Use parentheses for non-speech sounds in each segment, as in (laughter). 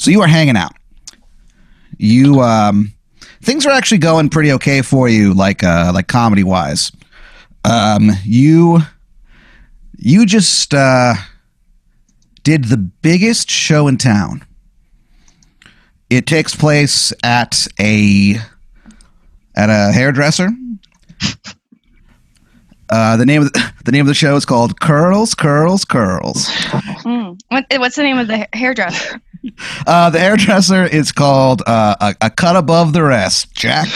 So you are hanging out. You um, things are actually going pretty okay for you, like uh, like comedy wise. Um, you you just uh, did the biggest show in town. It takes place at a at a hairdresser. Uh, the name of the, (laughs) the name of the show is called Curls, Curls, Curls. Mm. What, what's the name of the hairdresser? Uh, the hairdresser is called uh, a, a cut above the rest, Jack.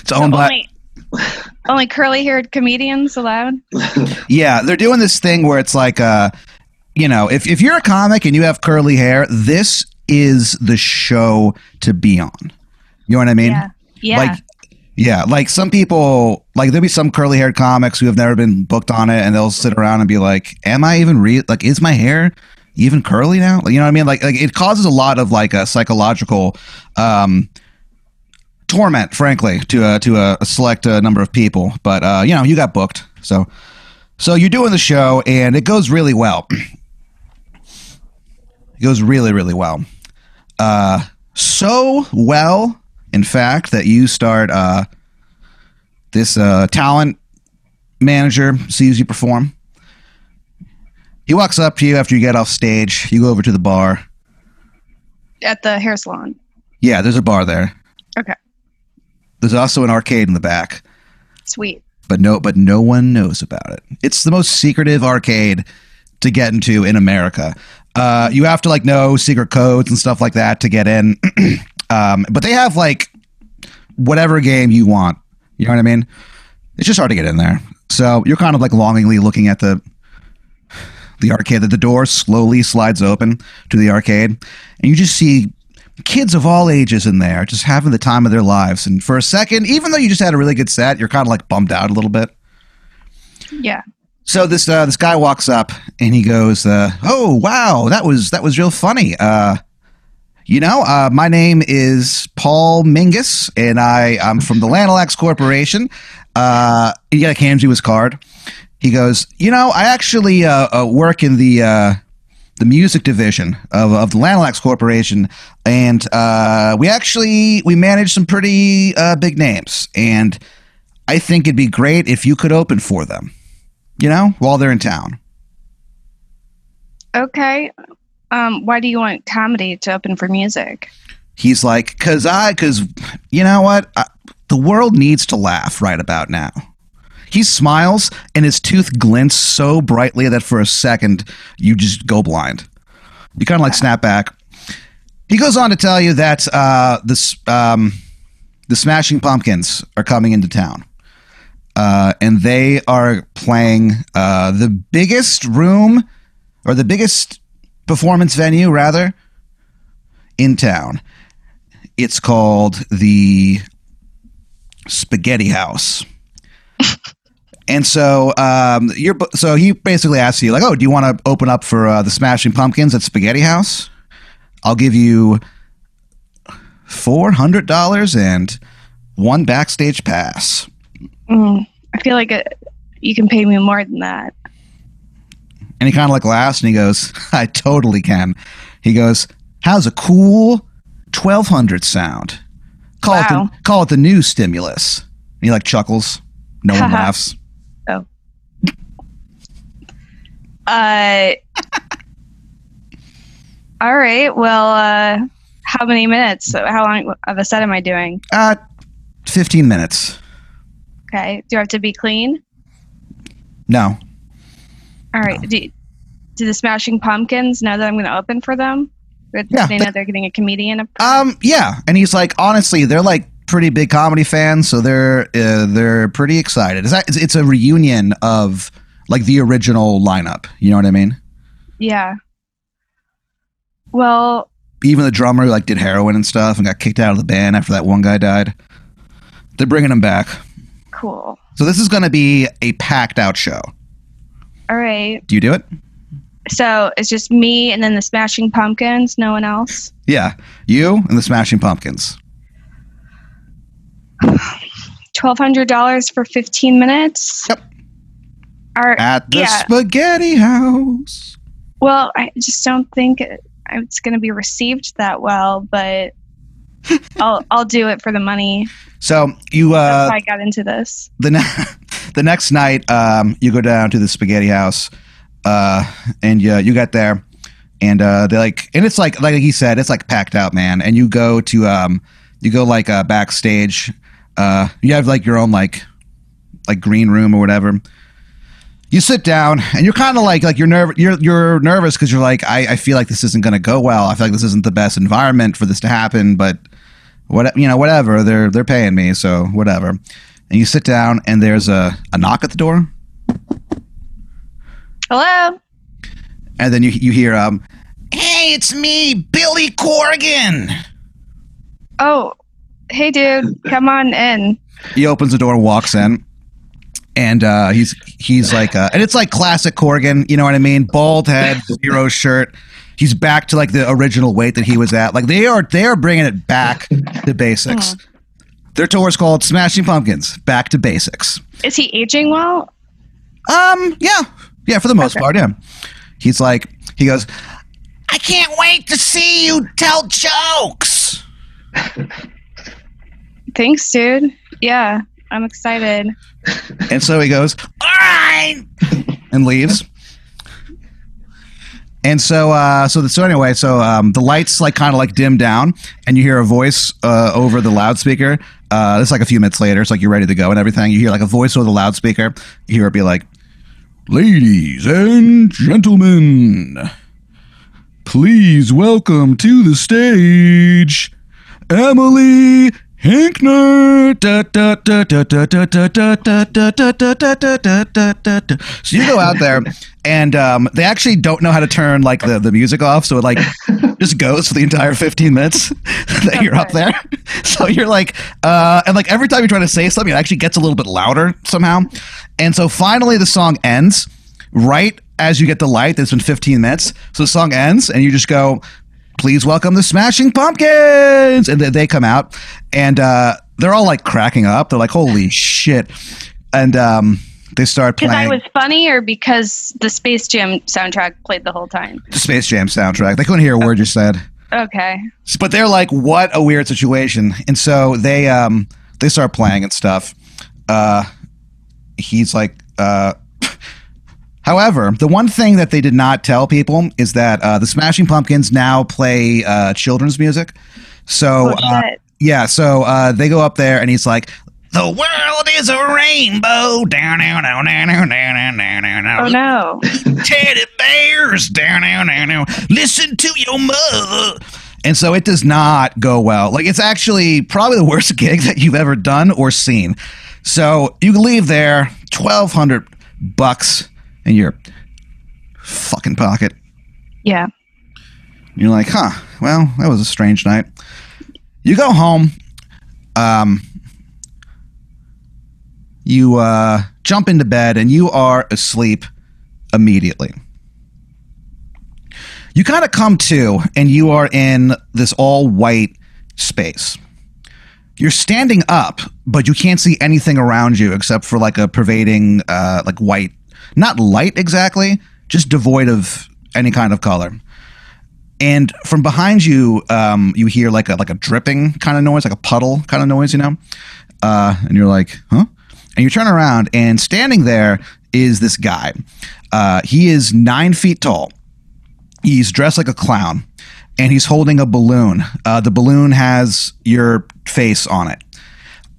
It's owned by only, only curly haired comedians allowed? yeah. They're doing this thing where it's like, uh, you know, if if you're a comic and you have curly hair, this is the show to be on. You know what I mean? Yeah. Yeah. Like, yeah, like some people, like there'll be some curly haired comics who have never been booked on it, and they'll sit around and be like, "Am I even real? Like, is my hair even curly now?" Like, you know what I mean? Like, like it causes a lot of like a psychological um, torment, frankly, to a to a, select uh, number of people. But uh, you know, you got booked, so so you're doing the show, and it goes really well. (clears throat) it goes really, really well. Uh, so well in fact, that you start uh, this uh, talent manager sees you perform. He walks up to you after you get off stage. You go over to the bar. At the hair salon. Yeah, there's a bar there. Okay. There's also an arcade in the back, Sweet. but no, but no one knows about it. It's the most secretive arcade to get into in America. Uh, you have to like know secret codes and stuff like that to get in. (clears throat) um, but they have like whatever game you want. You know what I mean? It's just hard to get in there. So you're kind of like longingly looking at the the arcade. That the door slowly slides open to the arcade, and you just see kids of all ages in there, just having the time of their lives. And for a second, even though you just had a really good set, you're kind of like bummed out a little bit. Yeah. So this uh, this guy walks up and he goes, uh, "Oh wow, that was that was real funny." Uh, you know, uh, my name is Paul Mingus, and I I'm from the Lanalax Corporation. Uh, he like hands you his card. He goes, "You know, I actually uh, uh, work in the uh, the music division of, of the Lanalax Corporation, and uh, we actually we manage some pretty big names, and I think it'd be great if you could open for them." you know, while they're in town. Okay. Um, why do you want comedy to open for music? He's like, cause I, cause you know what? I, the world needs to laugh right about now. He smiles and his tooth glints so brightly that for a second you just go blind. You kind of like snap back. He goes on to tell you that uh, um, the Smashing Pumpkins are coming into town. Uh, and they are playing uh, the biggest room or the biggest performance venue, rather, in town. It's called the Spaghetti House. (laughs) and so um, you're so he basically asks you like, "Oh, do you want to open up for uh, the Smashing Pumpkins at Spaghetti House? I'll give you four hundred dollars and one backstage pass." Mm, I feel like it, you can pay me more than that. And he kind of like laughs and he goes, (laughs) I totally can. He goes, How's a cool 1200 sound? Call, it, the, call it the new stimulus. And he like chuckles. No one (laughs) laughs. Oh. Uh. all right. Well, uh, how many minutes? How long of a set am I doing? Uh, 15 minutes. Okay. Do I have to be clean? No. All right. Do, do the Smashing Pumpkins know that I'm going to open for them? Yeah, they they- know they're getting a comedian? Um, yeah. And he's like, honestly, they're like pretty big comedy fans, so they're uh, they're pretty excited. Is that it's, it's a reunion of like the original lineup. You know what I mean? yeah. Well, even the drummer like did heroin and stuff and got kicked out of the band after that one guy died. They're bringing him back. cool. So this is going to be a packed out show. All right. Do you do it? So it's just me and then the Smashing Pumpkins. No one else. Yeah, you and the Smashing Pumpkins. Twelve hundred dollars for fifteen minutes. Yep. Right. At the yeah. Spaghetti House. Well, I just don't think it- it's going to be received that well, but (laughs) I'll I'll do it for the money. So you That's uh, I got into this. the (laughs) the next night, um, you go down to the spaghetti house, uh, and you you get there, and uh, they like, and it's like like he said, it's like packed out, man. And you go to um, you go like uh, backstage. Uh, you have like your own like like green room or whatever. You sit down and you're kind of like like you're nervous you're you're nervous because you're like I, I feel like this isn't going to go well. I feel like this isn't the best environment for this to happen, but what you know whatever they're they're paying me so whatever. And you sit down and there's a, a knock at the door Hello. and then you you hear um hey it's me Billy Corgan. Oh, hey, dude, come on in. He opens the door and walks in. And uh, he's he's like uh, and it's like classic Corgan, you know what I mean? Bald head, zero shirt. He's back to like the original weight that he was at. Like they are they are bringing it back to basics. Their tour is called Smashing Pumpkins, Back to Basics. Is he aging well? Um, yeah, yeah, for the most Okay. part, yeah. He's like, he goes, I can't wait to see you tell jokes. (laughs) Thanks, dude. Yeah, I'm excited. And so he goes, all right, and leaves. And so, uh, so the, so anyway, so um, the lights like kind of like dim down, and you hear a voice uh, over the loudspeaker. Uh, it's like a few minutes later. It's like you're ready to go and everything. You hear like a voice over the loudspeaker. You hear it be like, "Ladies and gentlemen, please welcome to the stage, Emily Hickner. So you go out there, and um, they actually don't know how to turn like the, the music off, so it like just goes for the entire fifteen minutes that you're up there. So you're like, uh, and like every time you try to say something, it actually gets a little bit louder somehow. And so finally, the song ends right as you get the light. It's been fifteen minutes, so the song ends, and you just go "Please welcome the Smashing Pumpkins," and they come out, and uh, they're all like cracking up. They're like, "Holy (laughs) shit!" And um, they start playing. Because I was funny, or because the Space Jam soundtrack played the whole time. the Space Jam soundtrack. They couldn't hear a word you said. Okay. but they're like, "What a weird situation," and so they um they start playing and stuff. Uh, he's like, uh, However, the one thing that they did not tell people is that uh, the Smashing Pumpkins now play uh, children's music. So, oh, uh, yeah, so uh, they go up there and he's like, the world is a rainbow. Oh no! Teddy bears. Down, down. Listen to your mother. And so it does not go well. Like it's actually probably the worst (laughs) gig that you've ever done or seen. So you leave there twelve hundred bucks in your fucking pocket. Yeah. You're like, huh? Well, that was a strange night. You go home. Um, you uh, jump into bed and you are asleep immediately. You kind of come to, and you are in this all white space. You're standing up, but you can't see anything around you except for like a pervading, uh, like white, not light exactly, just devoid of any kind of color and from behind you, um, you hear like a like a dripping kind of noise, like a puddle kind of noise, you know. Uh, and you're like, huh? And you turn around, and standing there is this guy. Uh, he is nine feet tall. He's dressed like a clown, and he's holding a balloon. Uh, the balloon has your face on it.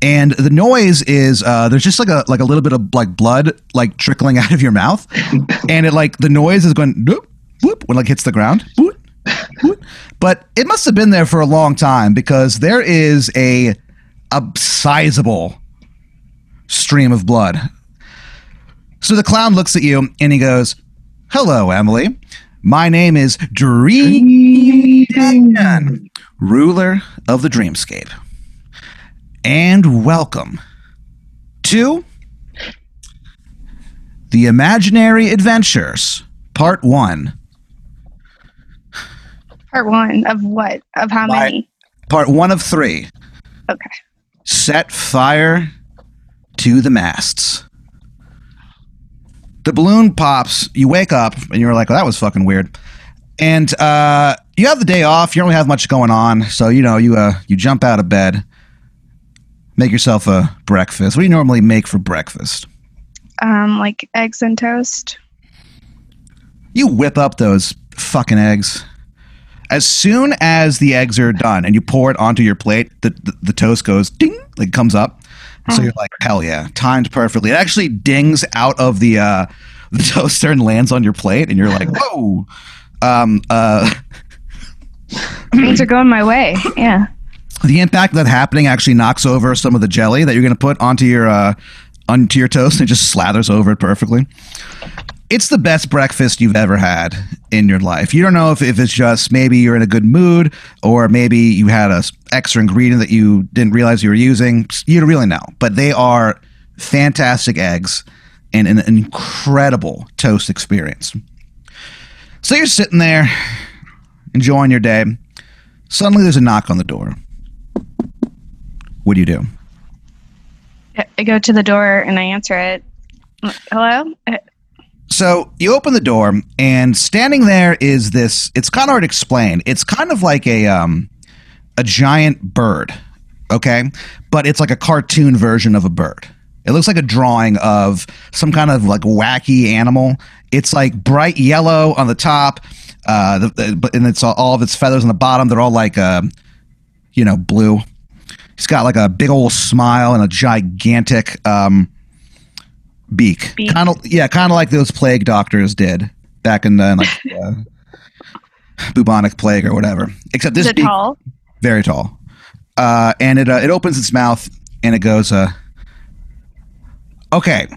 And the noise is uh, there's just like a like a little bit of like blood like trickling (laughs) out of your mouth, and it like the noise is going whoop, whoop when it, like hits the ground. Whoop, whoop. But it must have been there for a long time because there is a a sizable stream of blood. So the clown looks at you and he goes, "Hello, Emily. My name is Dream, ruler of the dreamscape, and welcome to the Imaginary Adventures, Part One." Part one of what? Of how many? Part one of three. Okay. Set fire to the masts. the balloon pops. You wake up and you're like, "Oh, that was fucking weird." And uh, you have the day off. You don't really have much going on, so you know you uh, you jump out of bed, make yourself a breakfast. What do you normally make for breakfast? Um, like eggs and toast. You whip up those fucking eggs. As soon as the eggs are done and you pour it onto your plate, the, the, the toast goes ding, like it comes up. So you're like, hell yeah, timed perfectly. It actually dings out of the uh, (laughs) the toaster and lands on your plate, and you're like, (laughs) whoa. Um, uh, Things are going my way. Yeah. The impact that happening actually knocks over some of the jelly that you're going to put onto your uh, onto your toast and it just slathers over it perfectly. It's the best breakfast you've ever had in your life. You don't know if, if it's just maybe you're in a good mood or maybe you had a extra ingredient that you didn't realize you were using. You don't really know, but they are fantastic eggs and an incredible toast experience. So you're sitting there enjoying your day. Suddenly there's a knock on the door. What do you do? I go to the door and I answer it. Hello? Uh, So you open the door, and standing there is this. It's kind of hard to explain. It's kind of like a um, a giant bird, okay, but it's like a cartoon version of a bird. It looks like a drawing of some kind of like wacky animal. It's like bright yellow on the top, uh, the, the, and it's all, all of its feathers on the bottom. They're all like, uh, you know, blue. He's got like a big old smile and a gigantic um, beak. Beak. Kind of, yeah, kind of like those plague doctors did back in the like (laughs) uh, bubonic plague or whatever. Except Is this it beak, tall? very tall, uh, and it uh, it opens its mouth and it goes, uh, "Okay,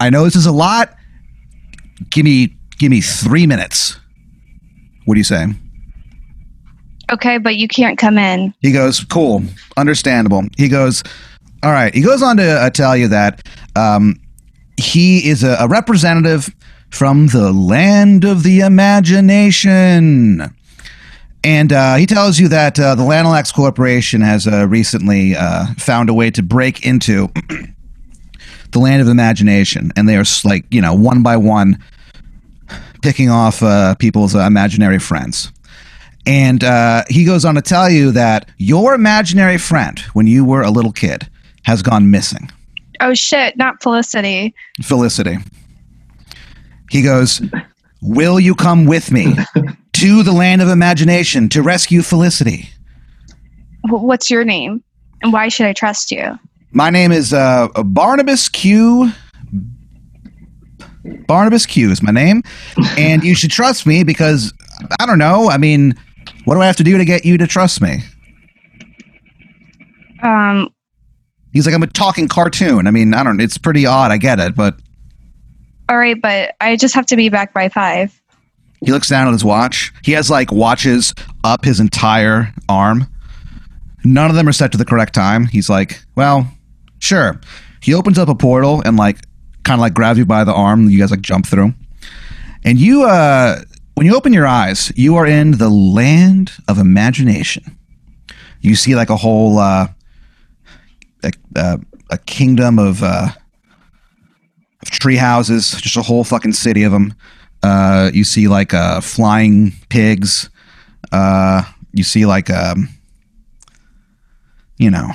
I know this is a lot. Give me give me three minutes. What do you say?" Okay, but you can't come in. He goes, "Cool, understandable." He goes, "All right." He goes on to uh, tell you that um, he is a, a representative from the land of the imagination, and uh, he tells you that uh, the Lanalax Corporation has uh, recently uh, found a way to break into (clears throat) the land of imagination, and they are like you know one by one picking off uh, people's imaginary friends. And uh, he goes on to tell you that your imaginary friend, when you were a little kid, has gone missing. Oh shit, not Felicity. Felicity. He goes, Will you come with me (laughs) to the land of imagination to rescue Felicity? What's your name? And why should I trust you? My name is uh, Barnabas Q. Barnabas Q is my name. And you should trust me because, I don't know, I mean, what do I have to do to get you to trust me? Um, He's like, I'm a talking cartoon. I mean, I don't, it's pretty odd. I get it, but all right, but I just have to be back by five. He looks down at his watch. He has like watches up his entire arm. None of them are set to the correct time. He's like, well, sure. He opens up a portal and like kind of like grabs you by the arm. You guys like jump through. And you, uh, when you open your eyes, you are in the land of imagination. You see like a whole, uh, a, a kingdom of, uh, of tree houses, just a whole fucking city of them. Uh, you see like uh, flying pigs. Uh, you see like um, you know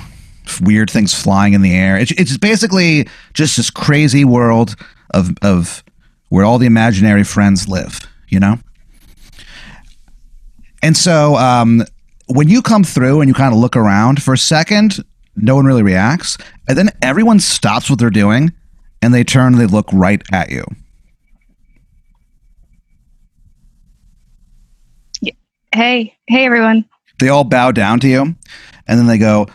weird things flying in the air. It's it's basically just this crazy world of of where all the imaginary friends live. You know. And so um, when you come through and you kind of look around for a second, no one really reacts, and then everyone stops what they're doing and they turn and they look right at you. Hey, hey everyone. they all bow down to you and then they go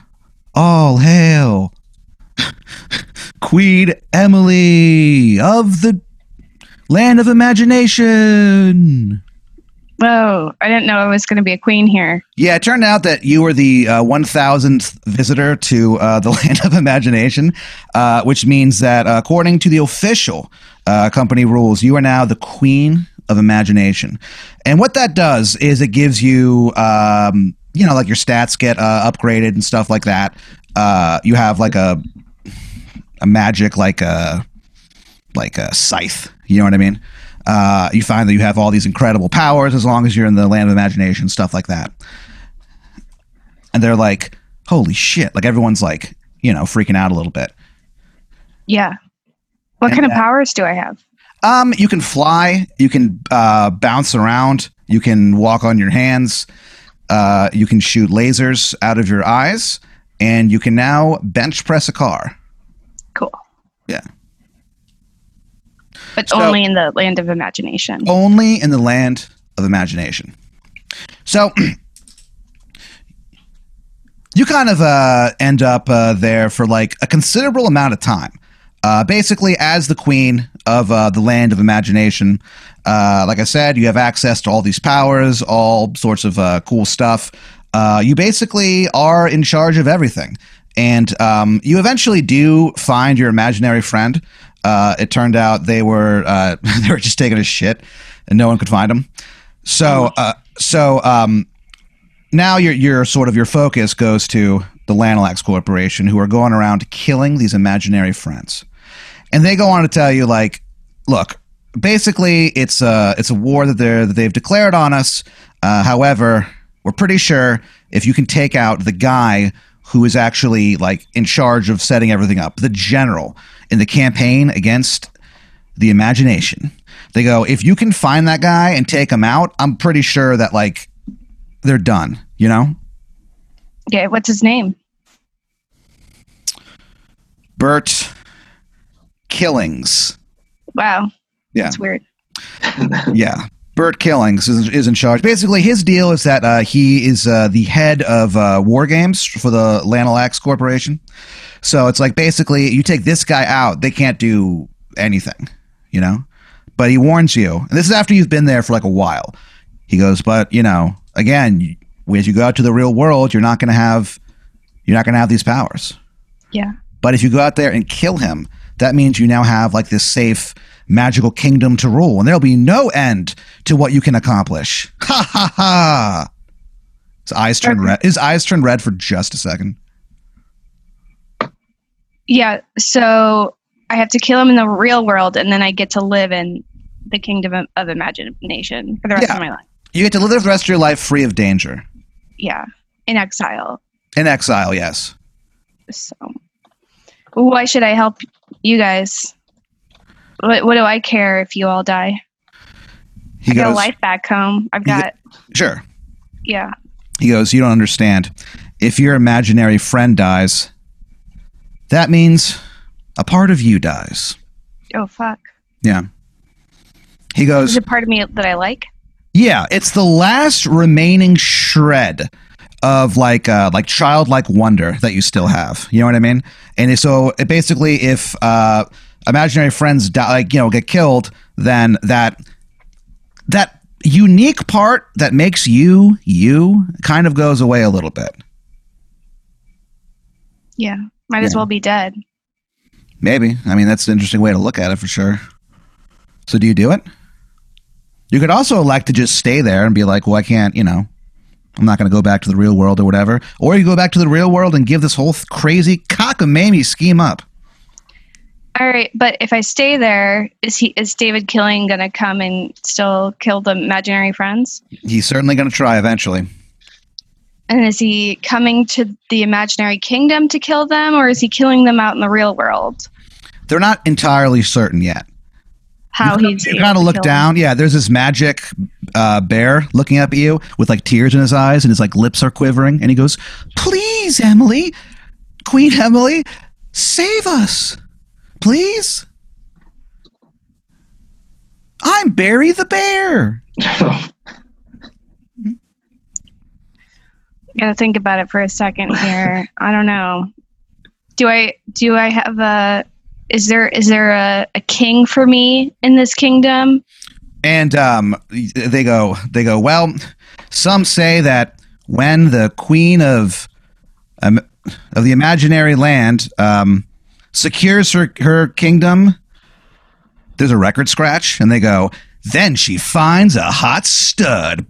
all hail (laughs) queen emily of the land of imagination Whoa, I didn't know I was going to be a queen here. yeah it turned out that you were the uh, 1000th visitor to uh, the (laughs) land of imagination uh, which means that uh, according to the official uh, company rules you are now the queen of imagination and what that does is it gives you um, you know like your stats get uh, upgraded and stuff like that you have like a a magic like a like a scythe. You know what I mean? Uh, you find that you have all these incredible powers as long as you're in the land of imagination, stuff like that. And they're like, "Holy shit!" Like everyone's like, you know, freaking out a little bit. Yeah. What And kind of powers do I have? Um, you can fly. You can uh, bounce around. You can walk on your hands. Uh, you can shoot lasers out of your eyes, and you can now bench press a car. Cool. Yeah. But So- only in the land of imagination. Only in the land of imagination. So (clears throat) you kind of uh, end up uh, there for like a considerable amount of time. Uh, basically, as the queen of uh, the land of imagination, uh, like I said, you have access to all these powers, all sorts of uh, cool stuff. Uh, you basically are in charge of everything. And um, you eventually do find your imaginary friend. Uh, it turned out they were uh, (laughs) they were just taking a shit, and no one could find them. So uh, so um, now your your sort of your focus goes to the Lanalax Corporation, who are going around killing these imaginary friends, and they go on to tell you like, look, basically it's a it's a war that they are that they've declared on us. Uh, however, we're pretty sure if you can take out the guy who is actually like in charge of setting everything up, the general in the campaign against the imagination. They go, if you can find that guy and take him out, I'm pretty sure that like they're done, you know? Okay, what's his name? Bert Killings. Wow. Yeah. That's weird. Yeah. Bert Killings is, is in charge. Basically, his deal is that uh, he is uh, the head of uh, war games for the Lanalax Corporation. So it's like basically you take this guy out, they can't do anything, you know? But he warns you. And this is after you've been there for like a while. He goes, but, you know, again, as you go out to the real world, you're not going to have you're not going to have these powers. Yeah. But if you go out there and kill him, that means you now have like this safe magical kingdom to rule, and there'll be no end to what you can accomplish. (laughs) Ha ha ha! His eyes turn red. His eyes turn red for just a second. Yeah. So I have to kill him in the real world, and then I get to live in the kingdom of, of imagination for the rest Yeah. of my life. You get to live the rest of your life free of danger. Yeah. In exile. In exile, yes. So why should I help you guys? What, what do I care if you all die? He I got a life back home. I've got, sure. yeah. He goes, You don't understand. If your imaginary friend dies, that means a part of you dies. Oh, fuck. Yeah. He goes, Is it part of me that I like? Yeah, it's the last remaining shred of like uh like childlike wonder that you still have. You know what I mean? And so it basically if uh imaginary friends die like you know get killed, then that that unique part that makes you you kind of goes away a little bit. Yeah. Might as well be dead. Maybe. I mean, that's an interesting way to look at it for sure. So, do you do it? You could also elect to just stay there and be like, well, I can't, you know, I'm not going to go back to the real world or whatever. Or you go back to the real world and give this whole th- crazy cockamamie scheme up. All right, but if I stay there, is he is David Killing gonna come and still kill the imaginary friends? He's certainly going to try eventually. And is he coming to the imaginary kingdom to kill them, or is he killing them out in the real world? They're not entirely certain yet. How he's you kind of look kill them? down. Yeah, there's this magic uh, bear looking up at you with like tears in his eyes, and his like lips are quivering, and he goes, "Please, Emily, Queen Emily, save us, please." I'm Barry the bear. (laughs) Gotta think about it for a second here. I don't know. Do I do I have a is there is there a, a king for me in this kingdom? And um, they go, they go. Well, some say that when the queen of um, of the imaginary land um, secures her her kingdom, there's a record scratch, and they go. Then she finds a hot stud.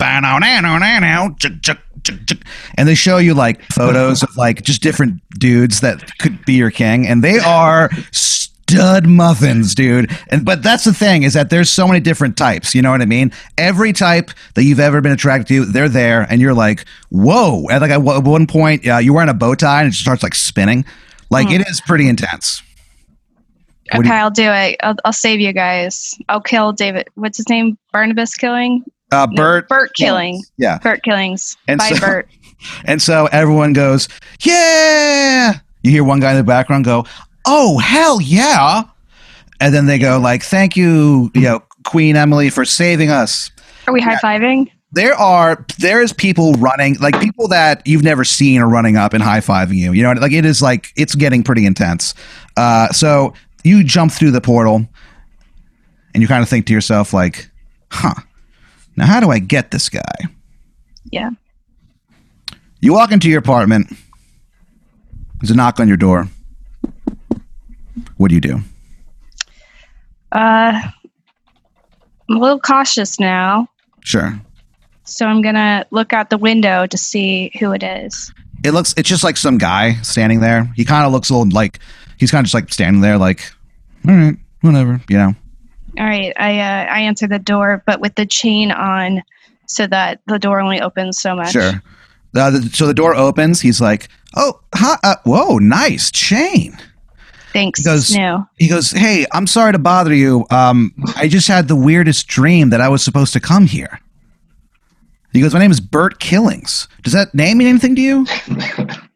And they show you like photos of like just different dudes that could be your king, and they are stud muffins, dude. And but that's the thing is that there's so many different types. You know what I mean? Every type that you've ever been attracted to, they're there, and you're like, whoa! And like at one- point, uh, you're wearing a bow tie and it starts like spinning. Like it is pretty intense. What do okay, you- I'll do it. I'll, I'll save you guys. I'll kill David. What's his name? Barnabas killing. Uh, No, Bert, Bert killing. yeah. Bert killings. And By so- Bert. (laughs) And so everyone goes, yeah. You hear one guy in the background go, oh, hell yeah. And then they go like, thank you, you know, Queen Emily for saving us. Are we high fiving? There are, there's people running, like people that you've never seen are running up and high fiving you. You know, like it is like, it's getting pretty intense. Uh, so you jump through the portal and you kind of think to yourself like, huh, now how do I get this guy? Yeah. You walk into your apartment. There's a knock on your door. What do you do? Uh, I'm a little cautious now, Sure. So I'm gonna look out the window to see who it is. It looks. It's just like some guy standing there. He kind of looks a little like he's kind of just like standing there, like, all right, whatever, you know. All right, I uh, I answer the door, but with the chain on, so that the door only opens so much. Sure. Uh, the, so the door opens. He's like, "Oh, hi, uh, whoa, nice chain." Thanks. Because- no. He goes, "Hey, I'm sorry to bother you. Um, I just had the weirdest dream that I was supposed to come here." He goes, "My name is Bert Killings. Does that name mean anything to you?" (laughs)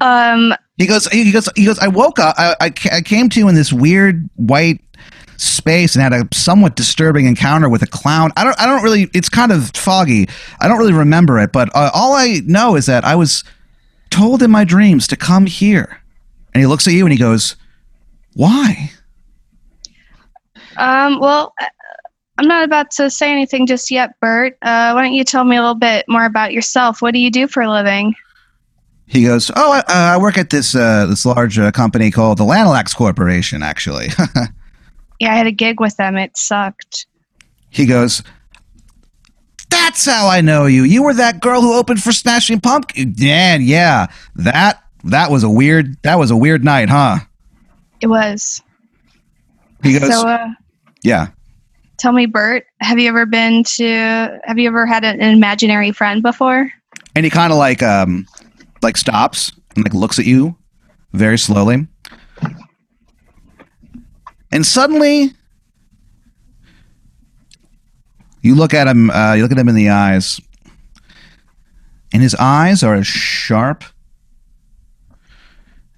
Um. He goes, he goes, he goes. I woke up. I, I, I came to you in this weird white space and had a somewhat disturbing encounter with a clown. I don't, I don't really. It's kind of foggy. I don't really remember it, but uh, all I know is that I was told in my dreams to come here. And he looks at you and he goes, "Why?" Um. Well, I'm not about to say anything just yet, Bert. Uh, why don't you tell me a little bit more about yourself? What do you do for a living? He goes, "Oh, I, uh, I work at this uh, this large uh, company called the Lanalax Corporation. Actually." (laughs) Yeah, I had a gig with them. It sucked. He goes, That's how I know you. You were that girl who opened for Smashing Pumpkin. Yeah, yeah. That that was a weird that was a weird night, huh? It was. He goes, so, uh, Yeah. Tell me, Bert, have you ever been to? Have you ever had an imaginary friend before? And he kind of like um like stops and like looks at you very slowly. And suddenly you look at him uh, you look at him in the eyes and his eyes are as sharp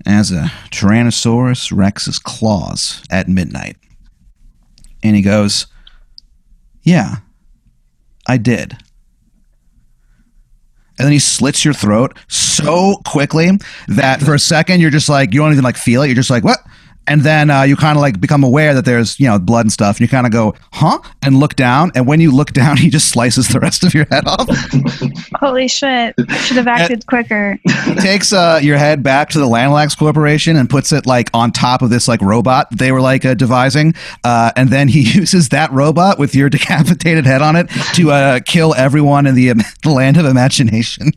as a Tyrannosaurus Rex's claws at midnight. And he goes, "Yeah, I did." and then he slits your throat so quickly that for a second you're just like you don't even like feel it. You're just like what? And then uh, you kind of like become aware that there's you know blood and stuff. And you kind of go huh and look down. And when you look down, (laughs) he just slices the rest of your head off. (laughs) Holy shit! I should have acted quicker. He takes uh, your head back to the Lanalax Corporation and puts it like on top of this like robot they were like uh, devising. Uh, and then he (laughs) uses that robot with your decapitated head on it to uh, kill everyone in the, um, the land of imagination.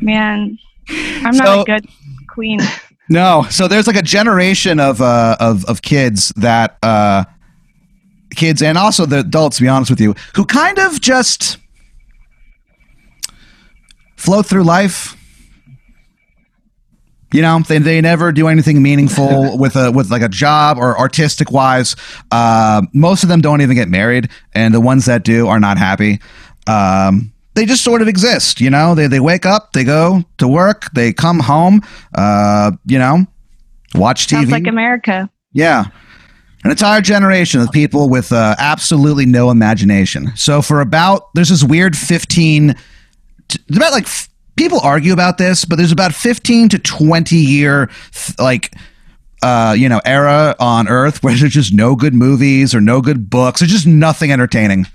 Man, I'm So- not a good queen. No, so there's like a generation of uh, of of kids that uh, kids and also the adults, to be honest with you, who kind of just float through life. You know, they, they never do anything meaningful (laughs) with a with like a job or artistic wise. Uh, most of them don't even get married, and the ones that do are not happy. Um, they just sort of exist, you know. They they wake up, they go to work, they come home, uh, you know, watch TV. Sounds like America. Yeah. An entire generation of people with uh, absolutely no imagination. So for about there's this weird 15 t- about like f- people argue about this, but there's about 15 to 20 year like uh, you know, era on Earth where there's just no good movies or no good books. There's just nothing entertaining.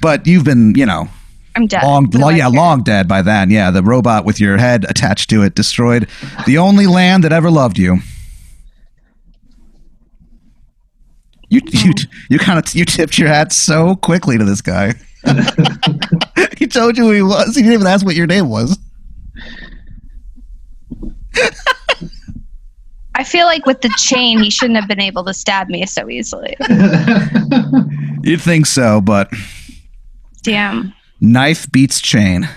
But you've been, you know, I'm dead. long, long yeah, care? long dead by then. Yeah, the robot with your head attached to it destroyed the only land that ever loved you. You you you kind of you tipped your hat so quickly to this guy. (laughs) he told you who he was. He didn't even ask what your name was. I feel like with the chain, he shouldn't have been able to stab me so easily. (laughs) You'd think so, but Damn. knife beats chain.